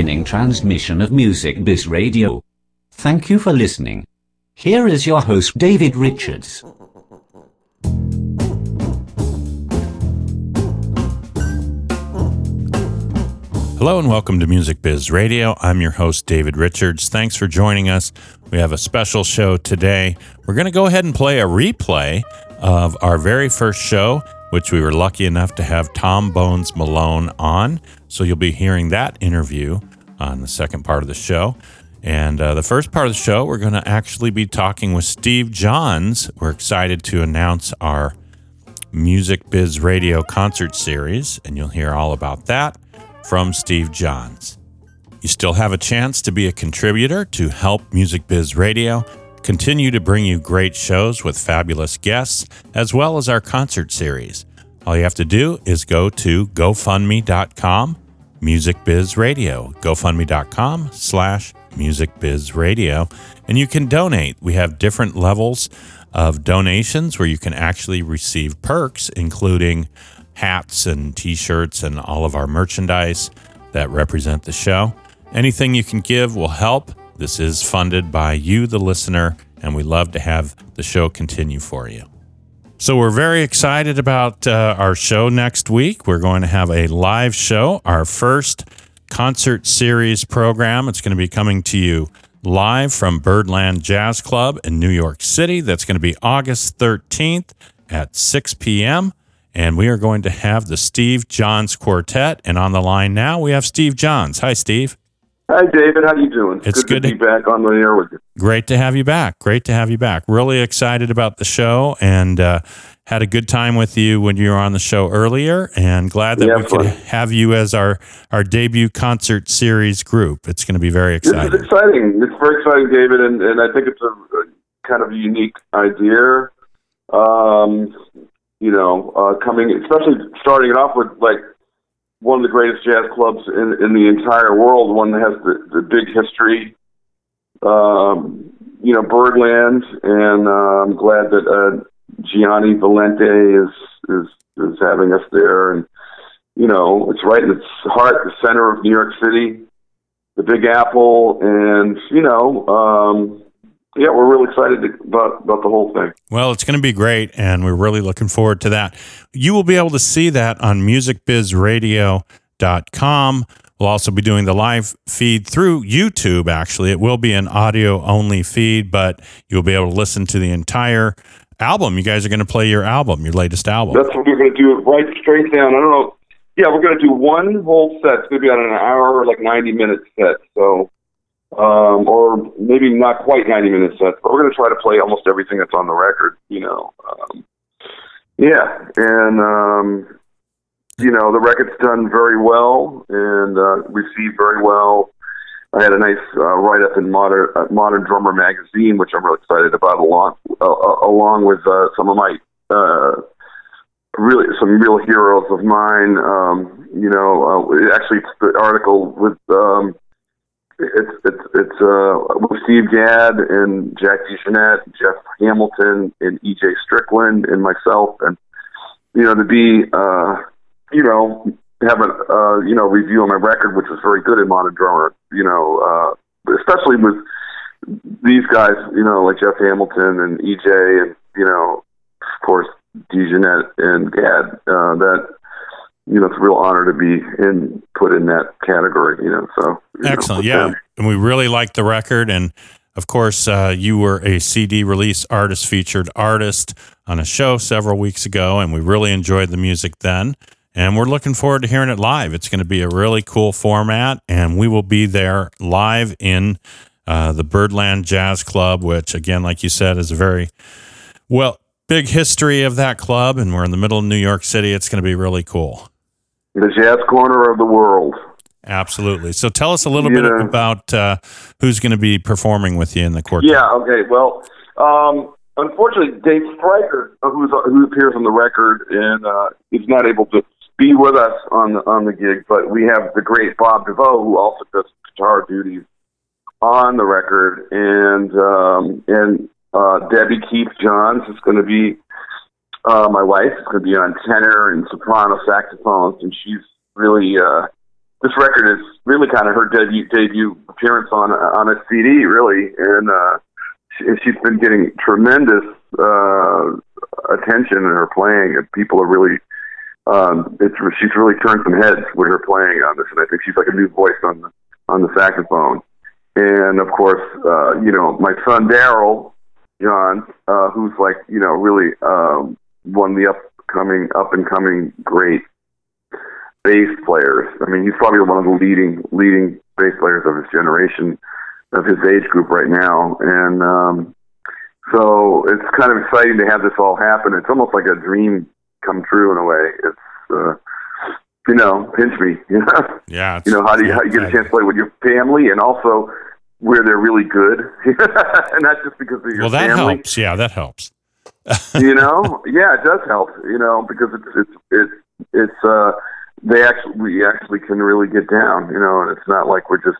beginning transmission of Music Biz Radio. Thank you for listening. Here is your host, David Richards. Hello and welcome to Music Biz Radio. I'm your host, David Richards. Thanks for joining us. We have a special show today. We're going to go ahead and play a replay of our very first show, which we were lucky enough to have Tom Bones Malone on. So you'll be hearing that interview on the second part of the show. And uh, the first part of the show, we're going to actually be talking with Steve Johns. We're excited to announce our Music Biz Radio concert series, and you'll hear all about that from Steve Johns. You still have a chance to be a contributor to help Music Biz Radio continue to bring you great shows with fabulous guests, as well as our concert series. All you have to do is go to gofundme.com, Music Biz Radio, gofundme.com slash Music Biz Radio, and you can donate. We have different levels of donations where you can actually receive perks, including hats and t shirts and all of our merchandise that represent the show. Anything you can give will help. This is funded by you, the listener, and we love to have the show continue for you. So, we're very excited about uh, our show next week. We're going to have a live show, our first concert series program. It's going to be coming to you live from Birdland Jazz Club in New York City. That's going to be August 13th at 6 p.m and we are going to have the Steve Johns Quartet. And on the line now, we have Steve Johns. Hi, Steve. Hi, David. How you doing? It's good, good to, to be back on the air with you. Great to have you back. Great to have you back. Really excited about the show and uh, had a good time with you when you were on the show earlier. And glad that yeah, we could have you as our our debut concert series group. It's going to be very exciting. It's exciting. It's very exciting, David, and, and I think it's a, a kind of a unique idea. Um, you know, uh, coming, especially starting it off with like one of the greatest jazz clubs in, in the entire world, one that has the, the big history, um, you know, Birdland, and uh, I'm glad that uh, Gianni Valenti is is is having us there, and you know, it's right in its heart, the center of New York City, the Big Apple, and you know, um, yeah, we're really excited about about the whole thing. Well, it's going to be great, and we're really looking forward to that. You will be able to see that on musicbizradio.com. We'll also be doing the live feed through YouTube. Actually, it will be an audio only feed, but you'll be able to listen to the entire album. You guys are going to play your album, your latest album. That's what we're going to do. Right straight down. I don't know. Yeah, we're going to do one whole set. It's going to be on an hour, like ninety minute set. So um, or maybe not quite 90 minutes but we're going to try to play almost everything that's on the record, you know. Um, yeah, and, um, you know, the record's done very well and uh, received very well. I had a nice uh, write up in Modern uh, Modern Drummer magazine, which I'm really excited about, along uh, uh along with uh, some of my uh, really some real heroes of mine. Um, you know, uh, actually, the article with um, it's it's it's uh with Steve Gadd and Jack DeJohnette, Jeff Hamilton, and EJ Strickland, and myself, and you know to be uh you know have a uh you know review on my record, which was very good in Modern Drummer, you know, uh especially with these guys, you know, like Jeff Hamilton and EJ, and you know, of course DeJohnette and Gadd. Uh, that you know, it's a real honor to be in put in that category. You know, so excellent, know, yeah. And we really like the record, and of course, uh, you were a CD release artist, featured artist on a show several weeks ago, and we really enjoyed the music then. And we're looking forward to hearing it live. It's going to be a really cool format, and we will be there live in uh, the Birdland Jazz Club, which, again, like you said, is a very well big history of that club, and we're in the middle of New York City. It's going to be really cool the jazz corner of the world. Absolutely. So tell us a little yeah. bit about uh, who's going to be performing with you in the quartet. Yeah. Okay. Well, um, unfortunately, Dave Stryker, who's who appears on the record, and uh, is not able to be with us on the on the gig. But we have the great Bob DeVoe, who also does guitar duties on the record, and um, and uh, Debbie Keefe Johns is going to be uh, my wife is going to be on tenor and soprano saxophones, and she's really uh, this record is really kind of her debut debut appearance on on a CD, really, and uh, she, she's been getting tremendous uh, attention in her playing, and people are really. Um, it's she's really turned some heads with her playing on this, and I think she's like a new voice on the on the saxophone. And of course, uh, you know, my son Daryl John, uh, who's like you know really um, one of the upcoming up and coming great bass players. I mean, he's probably one of the leading leading bass players of his generation, of his age group right now, and um, so it's kind of exciting to have this all happen. It's almost like a dream come true in a way. It's uh, you know, pinch me. You know? Yeah. You know, how do you how you get a chance to play with your family and also where they're really good, and not just because of your family. Well, that family helps. Yeah, that helps. You know yeah it does help you know because it's it's it's it's uh they actually we actually can really get down you know and it's not like we're just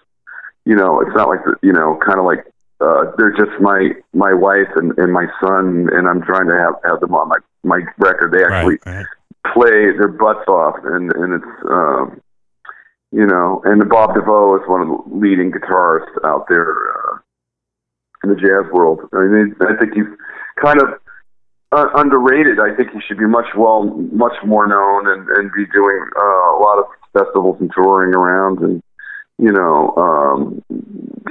you know it's not like the, you know kind of like uh they're just my my wife and and my son and i'm trying to have have them on my my record they actually Right. right. play their butts off and and it's um you know and bob devoe is one of the leading guitarists out there uh in the jazz world i mean i think he's kind of uh, underrated. I think he should be much well, much more known, and and be doing uh, a lot of festivals and touring around, and you know. Um,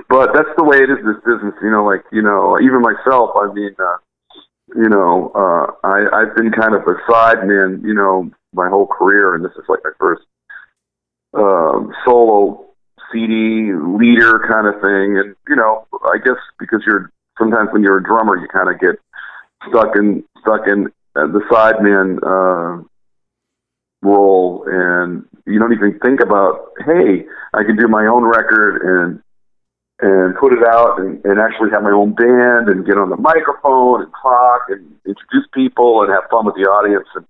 but that's the way it is. This business, you know, like you know, even myself. I mean, uh, you know, uh, I I've been kind of a side man, you know, my whole career, and this is like my first um, solo CD leader kind of thing, and you know, I guess because you're sometimes when you're a drummer, you kind of get stuck in stuck in uh, the sideman uh, role, and you don't even think about, hey, I can do my own record and and put it out and, and actually have my own band and get on the microphone and talk and introduce people and have fun with the audience and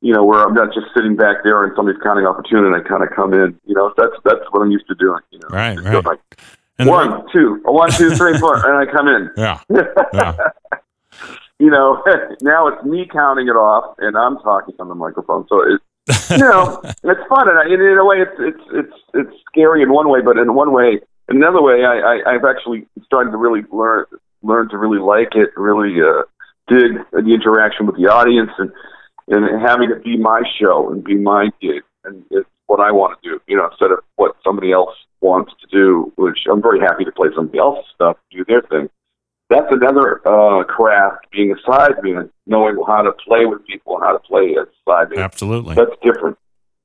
you know where I'm not just sitting back there and somebody's counting off a tune and I kind of come in. You know that's that's what I'm used to doing. You know, Right, Just right. like And one, two, one, two, three, four, and I come in. yeah. Yeah. you know, now it's me counting it off, and I'm talking on the microphone. So it, you know, it's fun, and I, in, in a way, it's it's it's it's scary in one way, but in one way, in another way, I, I I've actually started to really learn learn to really like it, really uh, dig the interaction with the audience, and and having it be my show and be my gig, and it's what I want to do, you know, instead of what somebody else wants to do, which I'm very happy to play somebody else's stuff, do their thing that's another uh, craft, being a sideman, knowing how to play with people and how to play as a sideman. Absolutely. That's different,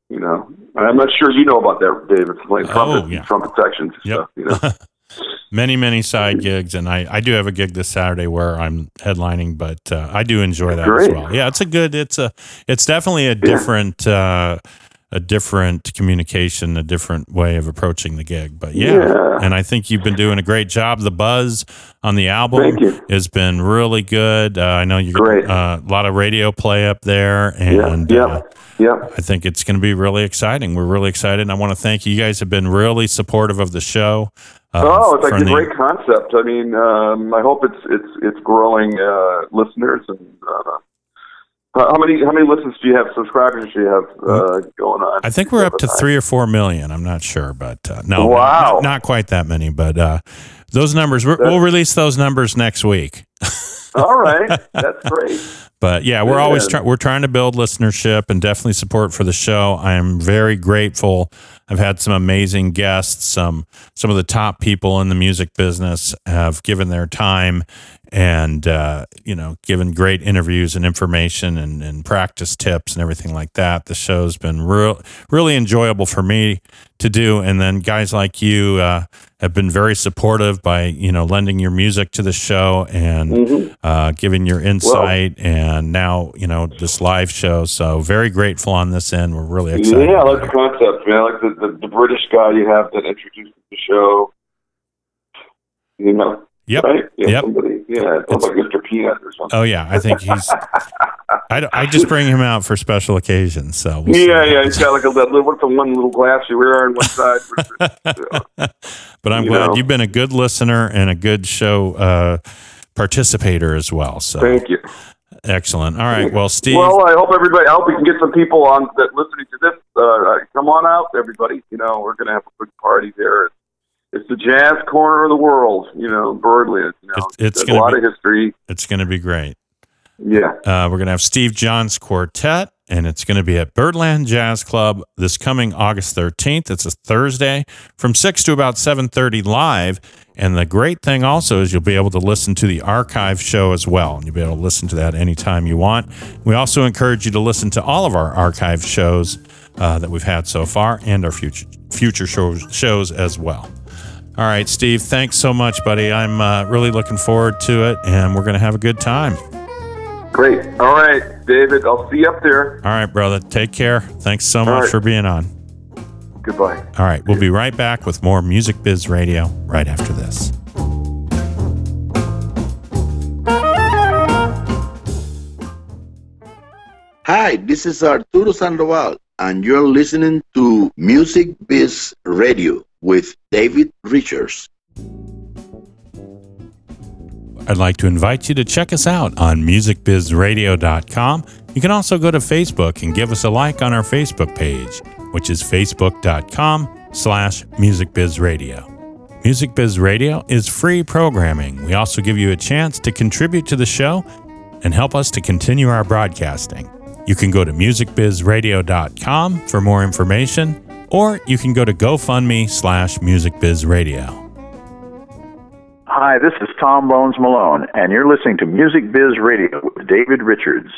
you know. And I'm not sure you know about that, David, playing Oh, trumpet, yeah. trumpet sections and Yep. stuff, you know. Many, many side gigs, and I, I do have a gig this Saturday where I'm headlining, but uh, I do enjoy that as well. Yeah, it's a good. It's a. It's definitely a different. Uh, a different communication, a different way of approaching the gig. But yeah, Yeah. and I think you've been doing a great job. The buzz on the album has been really good. Uh, I know you Great. uh, a lot of radio play up there, and yeah, uh, yeah. I think it's going to be really exciting. We're really excited. And I want to thank you. You guys have been really supportive of the show. Uh, Oh, it's like a the- great concept. I mean, um, I hope it's it's it's growing uh, listeners and. How many how many listens do you have? Subscribers do you have uh, going on? I think we're up to three or four million. I'm not sure, but uh, no, Wow. not, not quite that many. But uh, those numbers, we're, we'll release those numbers next week. All right, that's great. But yeah, we're always Yeah. trying. We're trying to build listenership and definitely support for the show. I am very grateful. I've had some amazing guests. Some some of the top people in the music business have given their time and uh, you know given great interviews and information and, and practice tips and everything like that. The show's been real really enjoyable for me to do. And then guys like you uh, have been very supportive by you know lending your music to the show and Mhm. uh, giving your insight, and now you know this live show. So very grateful on this end. We're really excited. Yeah, I like the concept, man. I like the, the, the British guy you have that introduced the show. You know, Yep. right? Yeah, Yep. somebody, yeah, it's like Mr. Peanut or something. Oh yeah, I think he's. I, I just bring him out for special occasions. So we'll yeah, yeah, he's got like a little, what's the one little glass you wear on one side? but I'm you glad know. you've been a good listener and a good show uh, participator as well. So Thank you. excellent. All right. Well, Steve. Well, I hope everybody, I hope we can get some people on that listening to this uh, come on out, everybody. You know, we're gonna have a big party there. It's, the jazz corner of the world. You know, Birdland. You know, It's- it's a gonna lot be- of history. It's going to be great. Yeah. Uh, we're going to have Steve Johns Quartet, and it's going to be at Birdland Jazz Club this coming August 13th. It's a Thursday from 6 to about 7.30 live. And the great thing also is you'll be able to listen to the archive show as well. And you'll be able to listen to that anytime you want. We also encourage you to listen to all of our archive shows uh, that we've had so far and our future future shows, shows as well. All right, Steve, thanks so much, buddy. I'm uh, really looking forward to it, and we're going to have a good time. Great. All right, David. I'll see you up there. All right, brother. Take care. Thanks so much right. for being on. Goodbye. All right, we'll be right back with more Music Biz Radio right after this. Hi, this is Arturo Sandoval, and you're listening to Music Biz Radio with David Richards. I'd like to invite you to check us out on musicbizradio.com. You can also go to Facebook and give us a like on our Facebook page, which is facebook.com slash musicbizradio. Music Biz Radio is free programming. We also give you a chance to contribute to the show and help us to continue our broadcasting. You can go to musicbizradio.com for more information, or you can go to GoFundMe slash musicbizradio. Hi, this is Tom Bones Malone, and you're listening to Music Biz Radio with David Richards.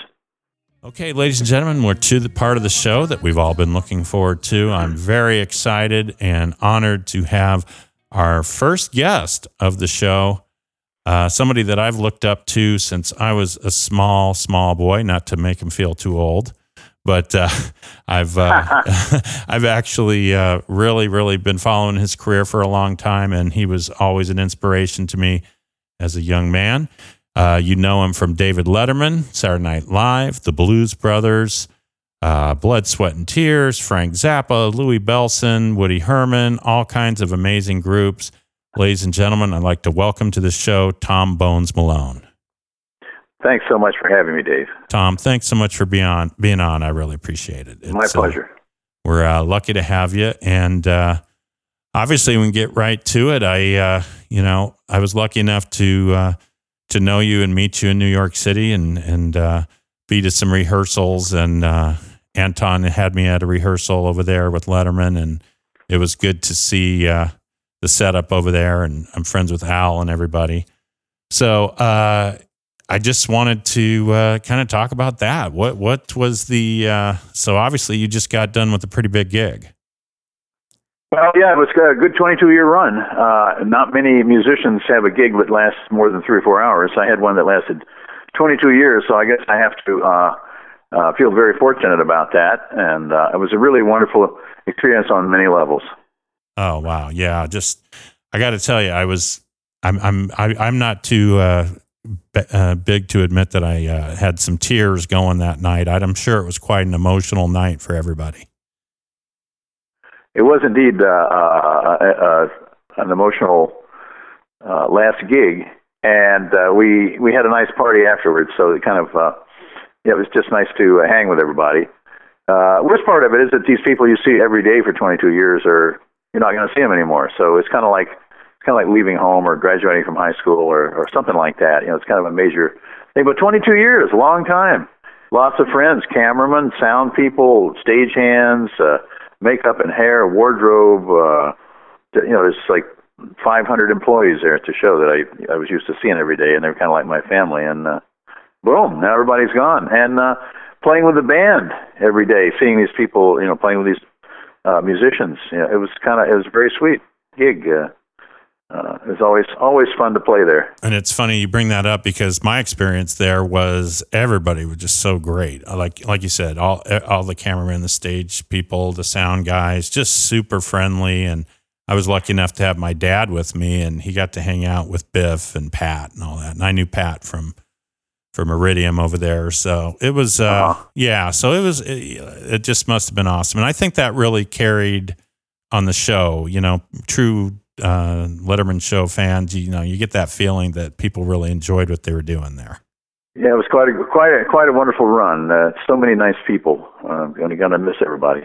Okay, ladies and gentlemen, we're to the part of the show that we've all been looking forward to. I'm very excited and honored to have our first guest of the show, uh, somebody that I've looked up to since I was a small, small boy, not to make him feel too old. But uh, I've uh, I've actually uh, really really been following his career for a long time, and he was always an inspiration to me as a young man. Uh, you know him from David Letterman, Saturday Night Live, The Blues Brothers, uh, Blood, Sweat, and Tears, Frank Zappa, Louis Bellson, Woody Herman, all kinds of amazing groups. Ladies and gentlemen, I'd like to welcome to the show Tom Bones Malone. Thanks so much for having me, Dave. Tom, thanks so much for being on. Being on, I really appreciate it. My It's, uh, pleasure. we're uh, lucky to have you, and uh, obviously, we can get right to it. I, uh, you know, I was lucky enough to uh, to know you and meet you in New York City, and and uh, be to some rehearsals. And uh, Anton had me at a rehearsal over there with Letterman, and it was good to see uh, the setup over there. And I'm friends with Al and everybody. So uh, I just wanted to uh, kind of talk about that. What what was the uh, so obviously you just got done with a pretty big gig. Well, yeah, it was a good 22 year run. Uh, not many musicians have a gig that lasts more than three or four hours. I had one that lasted 22 years, so I guess I have to uh, uh, feel very fortunate about that. And uh, it was a really wonderful experience on many levels. Oh wow, yeah. Just I got to tell you, I was I'm I'm I, I'm not too uh, uh, big to admit that I uh, had some tears going that night. I'm sure it was quite an emotional night for everybody. It was indeed uh, uh, uh, an emotional uh, last gig, and uh, we we had a nice party afterwards. So it kind of uh, yeah, it was just nice to uh, hang with everybody. Uh, worst part of it is that these people you see every day for 22 years are you're not going to see them anymore. So it's kind of like kind of like leaving home or graduating from high school or or something like that. You know, it's kind of a major thing. But 22 years, a long time. Lots of friends, cameramen, sound people, stage hands. Uh, makeup and hair, wardrobe. Uh, you know, there's like 500 employees there at the show that I I was used to seeing every day, and they're kind of like my family. And uh, boom, now everybody's gone. And uh, playing with the band every day, seeing these people, you know, playing with these uh, musicians. You know, it was kind of it was very sweet gig. Uh, uh, it was always always fun to play there. And it's funny you bring that up because my experience there was everybody was just so great. Like like you said, all all the cameramen, the stage people, the sound guys, just super friendly. And I was lucky enough to have my dad with me, and he got to hang out with Biff and Pat and all that. And I knew Pat from from Iridium over there, so it was uh, Uh-huh. yeah. So it was it, it just must have been awesome, and I think that really carried on the show. You know, true uh, Letterman show fans, you know, you get that feeling that people really enjoyed what they were doing there. Yeah, it was quite a quite a quite a wonderful run. Uh, so many nice people. Uh, I'm going to miss everybody.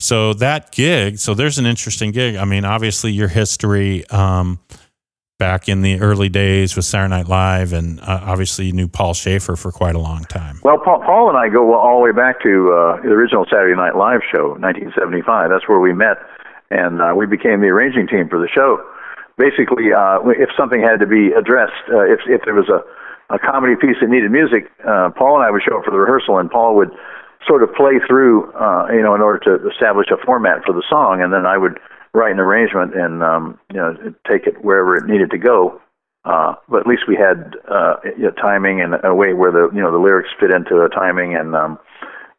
So that gig, so there's an interesting gig. I mean, obviously your history um, back in the early days with Saturday Night Live, and uh, obviously you knew Paul Shaffer for quite a long time. Well, Paul, Paul and I go all the way back to uh, the original Saturday Night Live show, 1975. That's where we met, and uh, we became the arranging team for the show. Basically, uh, if something had to be addressed, uh, if if there was a a comedy piece that needed music, uh, Paul and I would show up for the rehearsal, and Paul would sort of play through, uh, you know, in order to establish a format for the song, and then I would write an arrangement and um, you know take it wherever it needed to go. Uh, but at least we had uh, you know, timing and a way where the you know the lyrics fit into a timing, and um,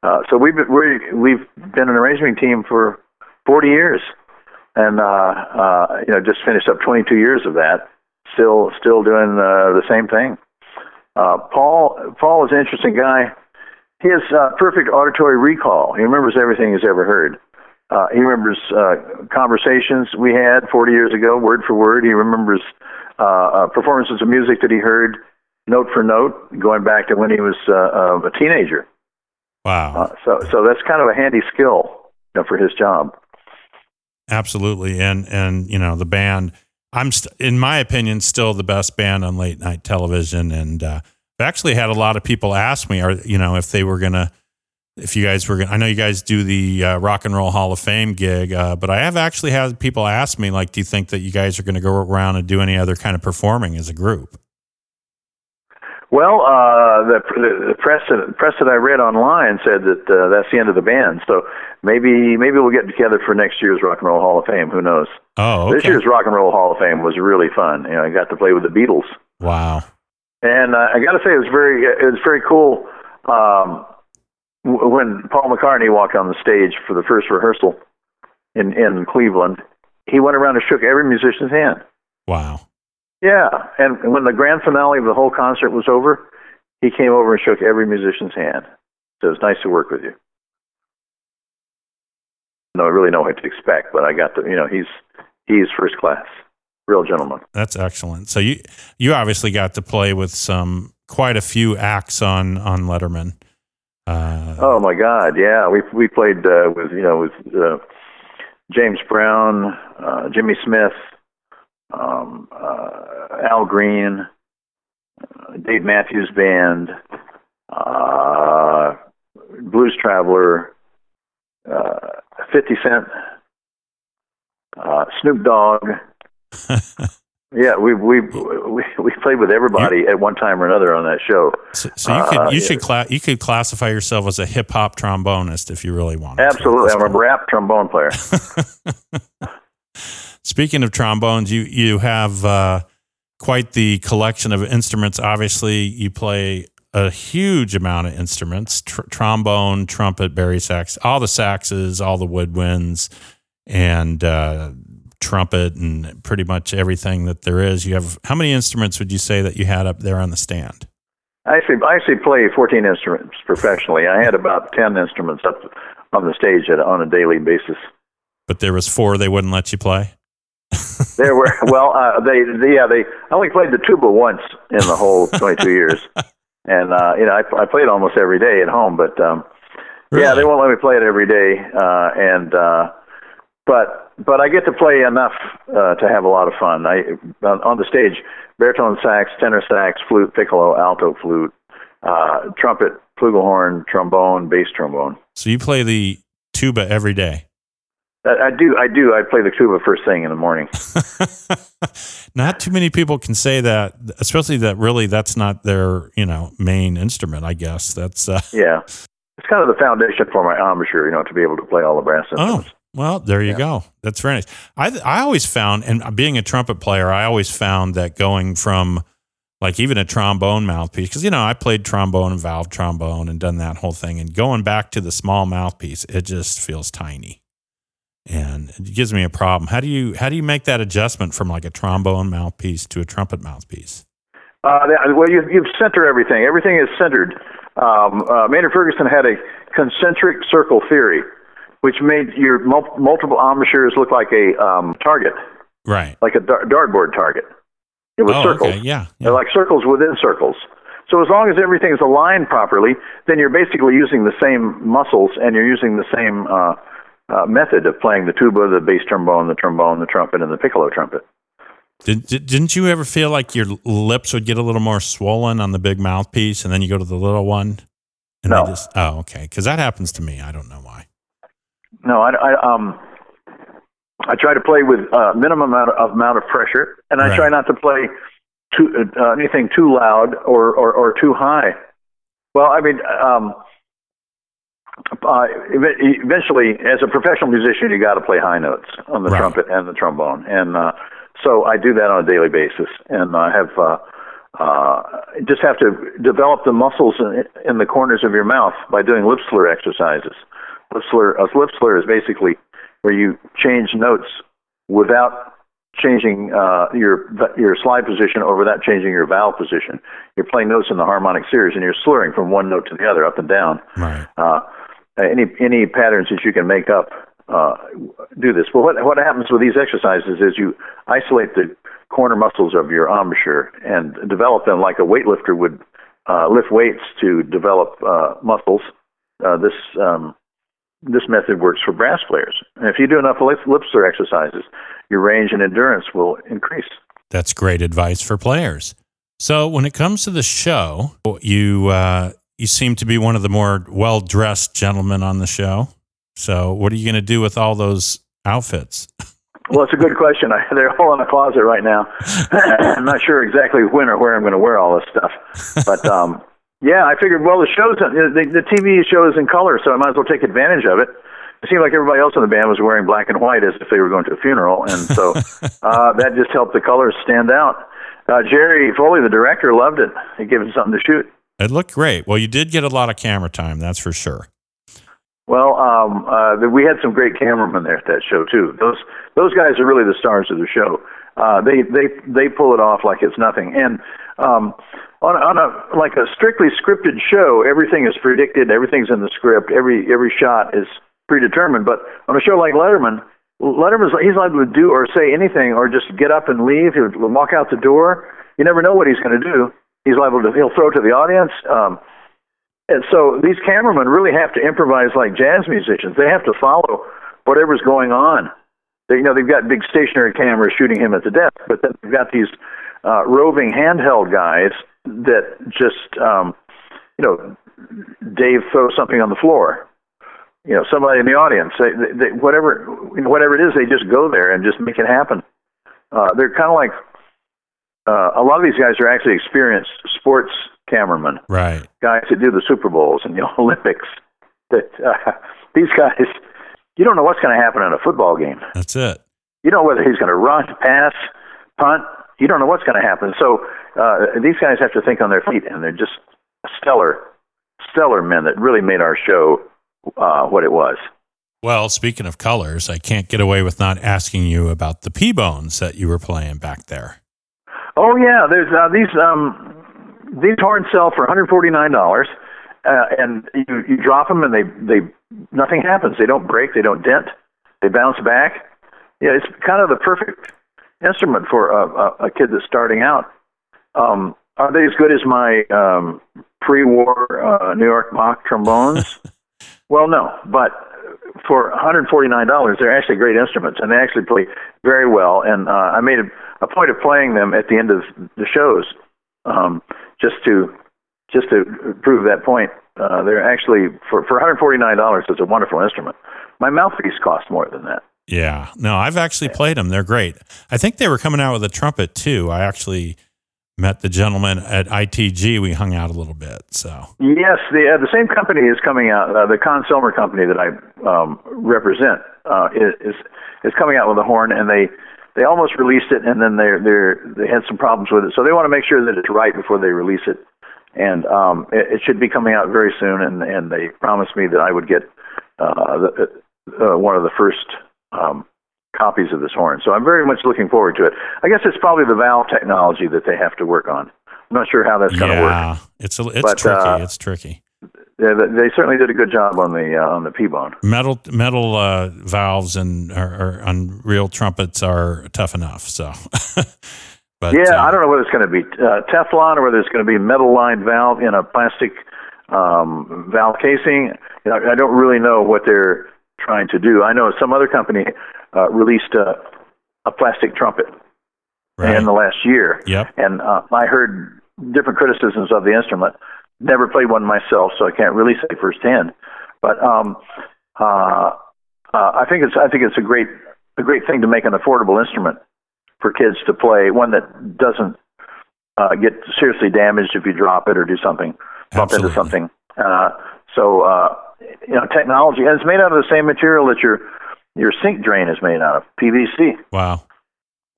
uh, so we've been, we we've been an arranging team for 40 years, and uh, uh, you know just finished up 22 years of that, still still doing uh, the same thing. Uh, Paul Paul is an interesting guy. He has uh, perfect auditory recall. He remembers everything he's ever heard. Uh, he remembers uh, conversations we had 40 years ago, word for word. He remembers uh, uh, performances of music that he heard, note for note, going back to when he was uh, a teenager. Wow. Uh, so, so that's kind of a handy skill you know, for his job. Absolutely, and and you know the band I'm, st- in my opinion, still the best band on late night television. And uh, I've actually had a lot of people ask me, are you know, if they were gonna, if you guys were gonna. I know you guys do the uh, Rock and Roll Hall of Fame gig, uh, but I have actually had people ask me, like, do you think that you guys are to go around and do any other kind of performing as a group? Well, uh, the, the press that, press that I read online said that uh, that's the end of the band. So maybe maybe we'll get together for next year's Rock and Roll Hall of Fame. Who knows? Oh, okay. this year's Rock and Roll Hall of Fame was really fun. You know, I got to play with the Beatles. Wow. And uh, I got to say, it was very it was very cool. Um, w- when Paul McCartney walked on the stage for the first rehearsal in in Cleveland, he went around and shook every musician's hand. Wow. Yeah, and when the grand finale of the whole concert was over, he came over and shook every musician's hand. So it was nice to work with you. No, I really know what to expect, but I got to, you know, he's he's first class, real gentleman. That's excellent. So you you obviously got to play with some quite a few acts on on Letterman. Uh, oh my God, yeah, we we played uh, with you know with uh, James Brown, uh, Jimmy Smith, um, uh, Al Green, uh, Dave Matthews Band, uh, Blues Traveler, uh, 50 Cent, uh, Snoop Dogg. yeah, we we we we played with everybody You- at one time or another on that show. so, so you could Uh, you yeah. should cla- you could classify yourself as a hip hop trombonist if you really wanted. to Absolutely, this I'm a rap trombone player. Speaking of trombones, you you have uh, quite the collection of instruments. Obviously, you play a huge amount of instruments: tr- trombone, trumpet, bari sax, all the saxes, all the woodwinds, and uh, trumpet, and pretty much everything that there is. You have how many instruments would you say that you had up there on the stand? I actually, I actually play 14 instruments professionally. I had about 10 instruments up on the stage at, on a daily basis. But there was four they wouldn't let you play. There were well, uh, they, they yeah they I only played the tuba once in the whole 22 years, and uh, you know I, I played almost every day at home, but um, yeah they won't let me play it every day, uh, and uh, but but I get to play enough uh, to have a lot of fun. I on, on the stage, baritone sax, tenor sax, flute, piccolo, alto flute, uh, trumpet, flugelhorn, trombone, bass trombone. So you play the tuba every day. I, I do I do I play the tuba first thing in the morning. not too many people can say that, especially that really that's not their you know main instrument. I guess that's uh, Yeah. It's kind of the foundation for my embouchure, you know, to be able to play all the brass instruments. oh well, there you Yeah. go. That's very nice. I I always found, and being a trumpet player, I always found that going from like even a trombone mouthpiece, because you know I played trombone and valve trombone and done that whole thing, and going back to the small mouthpiece, it just feels tiny, and it gives me a problem. How do you how do you make that adjustment from like a trombone mouthpiece to a trumpet mouthpiece? Uh, well, you, you center everything. Everything is centered. Um, uh, Maynard Ferguson had a concentric circle theory, which made your mul- multiple embouchures look like a um, target, Right. like a dar- dartboard target. It was oh, circles. okay. Yeah. yeah. They're like circles within circles. So as long as everything is aligned properly, then you're basically using the same muscles and you're using the same uh, uh, method of playing the tuba, the bass trombone, the trombone, the trumpet, and the piccolo trumpet. Did, did, didn't you ever feel like your lips would get a little more swollen on the big mouthpiece and then you go to the little one? And No. Just, oh, okay. Because that happens to me. I don't know why. No, I, I um, I try to play with uh, minimum amount of, amount of pressure, and I Right. try not to play too uh, anything too loud or, or or too high. Well, I mean, um, uh, eventually, as a professional musician, you got to play high notes on the Right. trumpet and the trombone, and uh, so I do that on a daily basis, and I have. Uh, uh, just have to develop the muscles in, in the corners of your mouth by doing lip slur exercises. Lip slur, a lip slur is basically where you change notes without changing uh, your your slide position or without changing your vowel position. You're playing notes in the harmonic series, and you're slurring from one note to the other, up and down. Right. Uh, any any patterns that you can make up uh, do this. But what what happens with these exercises is you isolate the corner muscles of your embouchure and develop them like a weightlifter would uh, lift weights to develop uh, muscles. Uh, this um, this method works for brass players. And if you do enough lip, lip exercises, your range and endurance will increase. That's great advice for players. So when it comes to the show, you uh, you seem to be one of the more well dressed gentlemen on the show. So what are you going to do with all those outfits? Well, it's a good question. I, they're all in the closet right now. I'm not sure exactly when or where I'm going to wear all this stuff, but um, yeah, I figured. Well, the shows, the, the TV show is in color, so I might as well take advantage of it. It seemed like everybody else in the band was wearing black and white as if they were going to a funeral, and so uh, that just helped the colors stand out. Uh, Jerry Foley, the director, loved it. He gave it something to shoot. It looked great. Well, you did get a lot of camera time, that's for sure. Well, um, uh, we had some great cameramen there at that show too. Those those guys are really the stars of the show. Uh, they they they pull it off like it's nothing. And um, on on a like a strictly scripted show, everything is predicted. Everything's in the script. Every every shot is predetermined. But on a show like Letterman, Letterman's he's liable to do or say anything or just get up and leave. He'll walk out the door. You never know what he's going to do. He's liable to he'll throw to the audience. Um, and so these cameramen really have to improvise like jazz musicians. They have to follow whatever's going on. They, you know, they've got big stationary cameras shooting him at the desk, but then they've got these uh, roving handheld guys that just, um, you know, Dave throws something on the floor. You know, somebody in the audience, they, they, whatever, whatever it is, they just go there and just make it happen. Uh, they're kind of like uh, a lot of these guys are actually experienced sports cameramen Right. guys that do the Super Bowls and the Olympics. That uh, these guys, you don't know what's going to happen in a football game. That's it. You don't know whether he's going to run, pass, punt. You don't know what's going to happen. So uh, these guys have to think on their feet, and they're just stellar, stellar men that really made our show uh, what it was. Well, speaking of colors, I can't get away with not asking you about the P bones that you were playing back there. Oh yeah, there's uh, these um, these horns sell for 149 dollars, uh, and you you drop them and they they nothing happens. They don't break. They don't dent. They bounce back. Yeah, it's kind of the perfect instrument for a, a, a kid that's starting out. Um, are they as good as my um, pre-war uh, New York Bach trombones? well, no, but for $149, they're actually great instruments, and they actually play very well. And uh, I made a, a point of playing them at the end of the shows, um, just to just to prove that point. Uh, they're actually for for $149. It's a wonderful instrument. My mouthpiece costs more than that. Yeah. No, I've actually played them. They're great. I think they were coming out with a trumpet too. I actually met the gentleman at ITG. We hung out a little bit. So, Yes, the uh, the same company is coming out. Uh, the Conn-Selmer company that I um, represent uh, is is is coming out with a horn, and they they almost released it, and then they they they had some problems with it. So they want to make sure that it's right before they release it, and um, it, it should be coming out very soon. And and they promised me that I would get uh, the, uh, one of the first. Um, copies of this horn. So I'm very much looking forward to it. I guess it's probably the valve technology that they have to work on. I'm not sure how that's going to work. yeah, it's a, it's But, tricky. uh, it's tricky. Yeah, they certainly did a good job on the uh, on the P-bone. Metal metal uh, valves and or, on real trumpets are tough enough. So, but yeah, uh, I don't know whether it's going to be uh, Teflon or whether it's going to be metal lined valve in a plastic um, valve casing. You know, I don't really know what they're trying to do. I know some other company uh, released a, a plastic trumpet Right. in the last year, Yep. and uh, I heard different criticisms of the instrument. Never played one myself, so I can't really say firsthand. But um, uh, uh, I think it's I think it's a great a great thing to make an affordable instrument for kids to play, one that doesn't uh, get seriously damaged if you drop it or do something, bump Absolutely. into something. Uh, so uh, you know, technology, and it's made out of the same material that your your sink drain is made out of, PVC. Wow.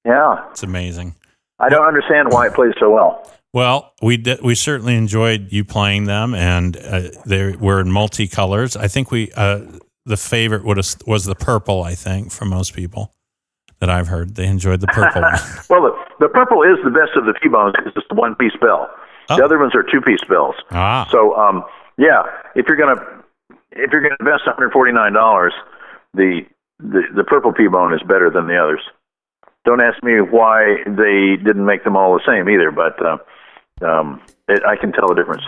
Yeah, It's amazing. I don't understand why it plays so well. Well, we did, we certainly enjoyed you playing them, and uh, they were in multicolors. I think we uh, the favorite was was the purple. I think for most people that I've heard, they enjoyed the purple one. Well, the, the purple is the best of the P-bones because it's the one piece bell. Oh. The other ones are two piece bells. Ah, So, um, yeah, if you're gonna if you're gonna invest 149 dollars, the, the the purple P-bone is better than the others. Don't ask me why they didn't make them all the same either, but uh, um, it, I can tell the difference.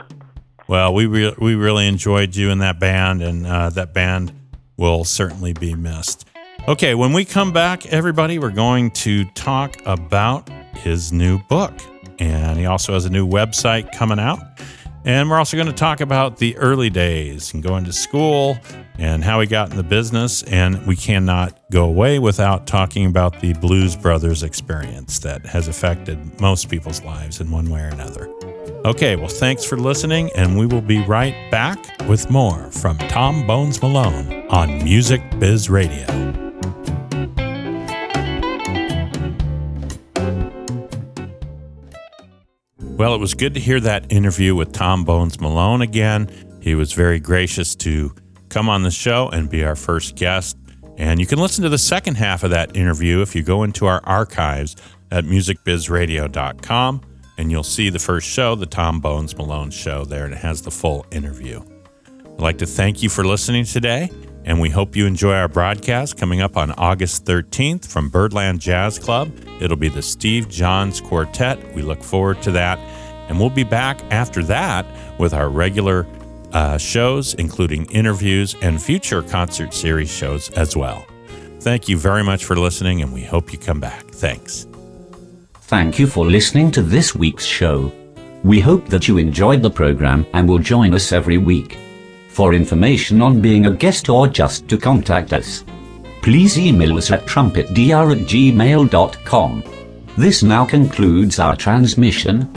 well, we re- we really enjoyed you in that band, and uh, that band will certainly be missed. Okay, when we come back, everybody, we're going to talk about his new book, and he also has a new website coming out. And we're also going to talk about the early days and going to school and how he got in the business. And we cannot go away without talking about the Blues Brothers experience that has affected most people's lives in one way or another. Okay, well, thanks for listening, and we will be right back with more from Tom Bones Malone on Music Biz Radio. Well, it was good to hear that interview with Tom Bones Malone again. He was very gracious to come on the show and be our first guest. And you can listen to the second half of that interview if you go into our archives at musicbizradio.com and you'll see the first show, the Tom Bones Malone show there, and it has the full interview. I'd like to thank you for listening today, and we hope you enjoy our broadcast coming up on August 13th from Birdland Jazz Club. It'll be the Steve Johns Quartet. We look forward to that. And we'll be back after that with our regular uh, shows, including interviews and future concert series shows as well. Thank you very much for listening, and we hope you come back. Thanks. Thank you for listening to this week's show. We hope that you enjoyed the program and will join us every week. For information on being a guest or just to contact us, please email us at trumpetdr at gmail.com. This now concludes our transmission.